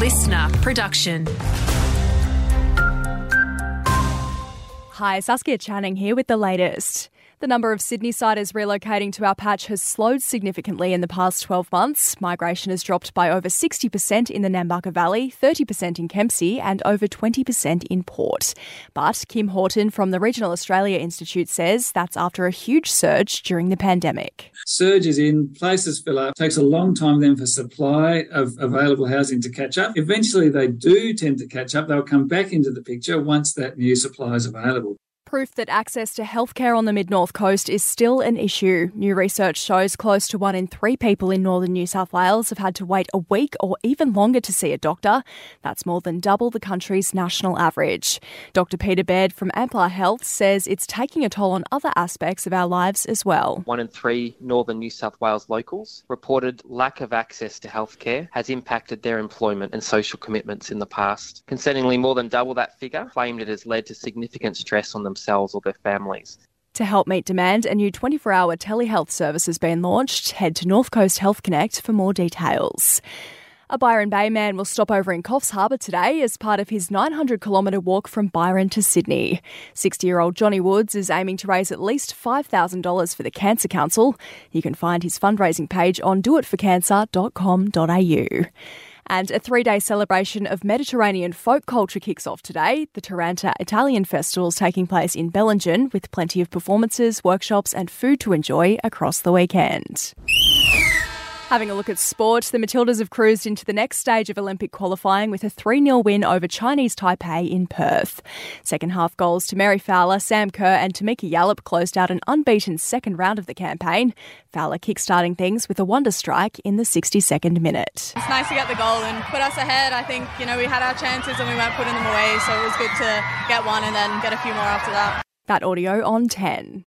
listener production. Hi, Saskia Channing here with the latest. The number of Sydney siders relocating to our patch has slowed significantly in the past 12 months. Migration has dropped by over 60% in the Nambucca Valley, 30% in Kempsey, and over 20% in Port. But Kim Houghton from the Regional Australia Institute says that's after a huge surge during the pandemic. Surges in, places fill up, takes a long time then for supply of available housing to catch up. Eventually, they do tend to catch up. They'll come back into the picture once that new supply is available proof that access to healthcare on the mid north coast is still an issue. New research shows close to one in three people in northern New South Wales have had to wait a week or even longer to see a doctor. That's more than double the country's national average. Dr. Peter Baird from Amplar Health says it's taking a toll on other aspects of our lives as well. One in three northern New South Wales locals reported lack of access to healthcare has impacted their employment and social commitments in the past. Concerningly, more than double that figure claimed it has led to significant stress on them themselves or their families. To help meet demand, a new 24 hour telehealth service has been launched. Head to North Coast Health Connect for more details. A Byron Bay man will stop over in Coffs Harbour today as part of his 900 kilometre walk from Byron to Sydney. 60 year old Johnny Woods is aiming to raise at least $5,000 for the Cancer Council. You can find his fundraising page on doitforcancer.com.au. And a three day celebration of Mediterranean folk culture kicks off today. The Taranta Italian Festival is taking place in Bellingen with plenty of performances, workshops, and food to enjoy across the weekend. Having a look at sport, the Matildas have cruised into the next stage of Olympic qualifying with a 3 0 win over Chinese Taipei in Perth. Second half goals to Mary Fowler, Sam Kerr, and Tameka Yallop closed out an unbeaten second round of the campaign. Fowler kick-starting things with a wonder strike in the 62nd minute. It's nice to get the goal and put us ahead. I think, you know, we had our chances and we weren't putting them away, so it was good to get one and then get a few more after that. That audio on 10.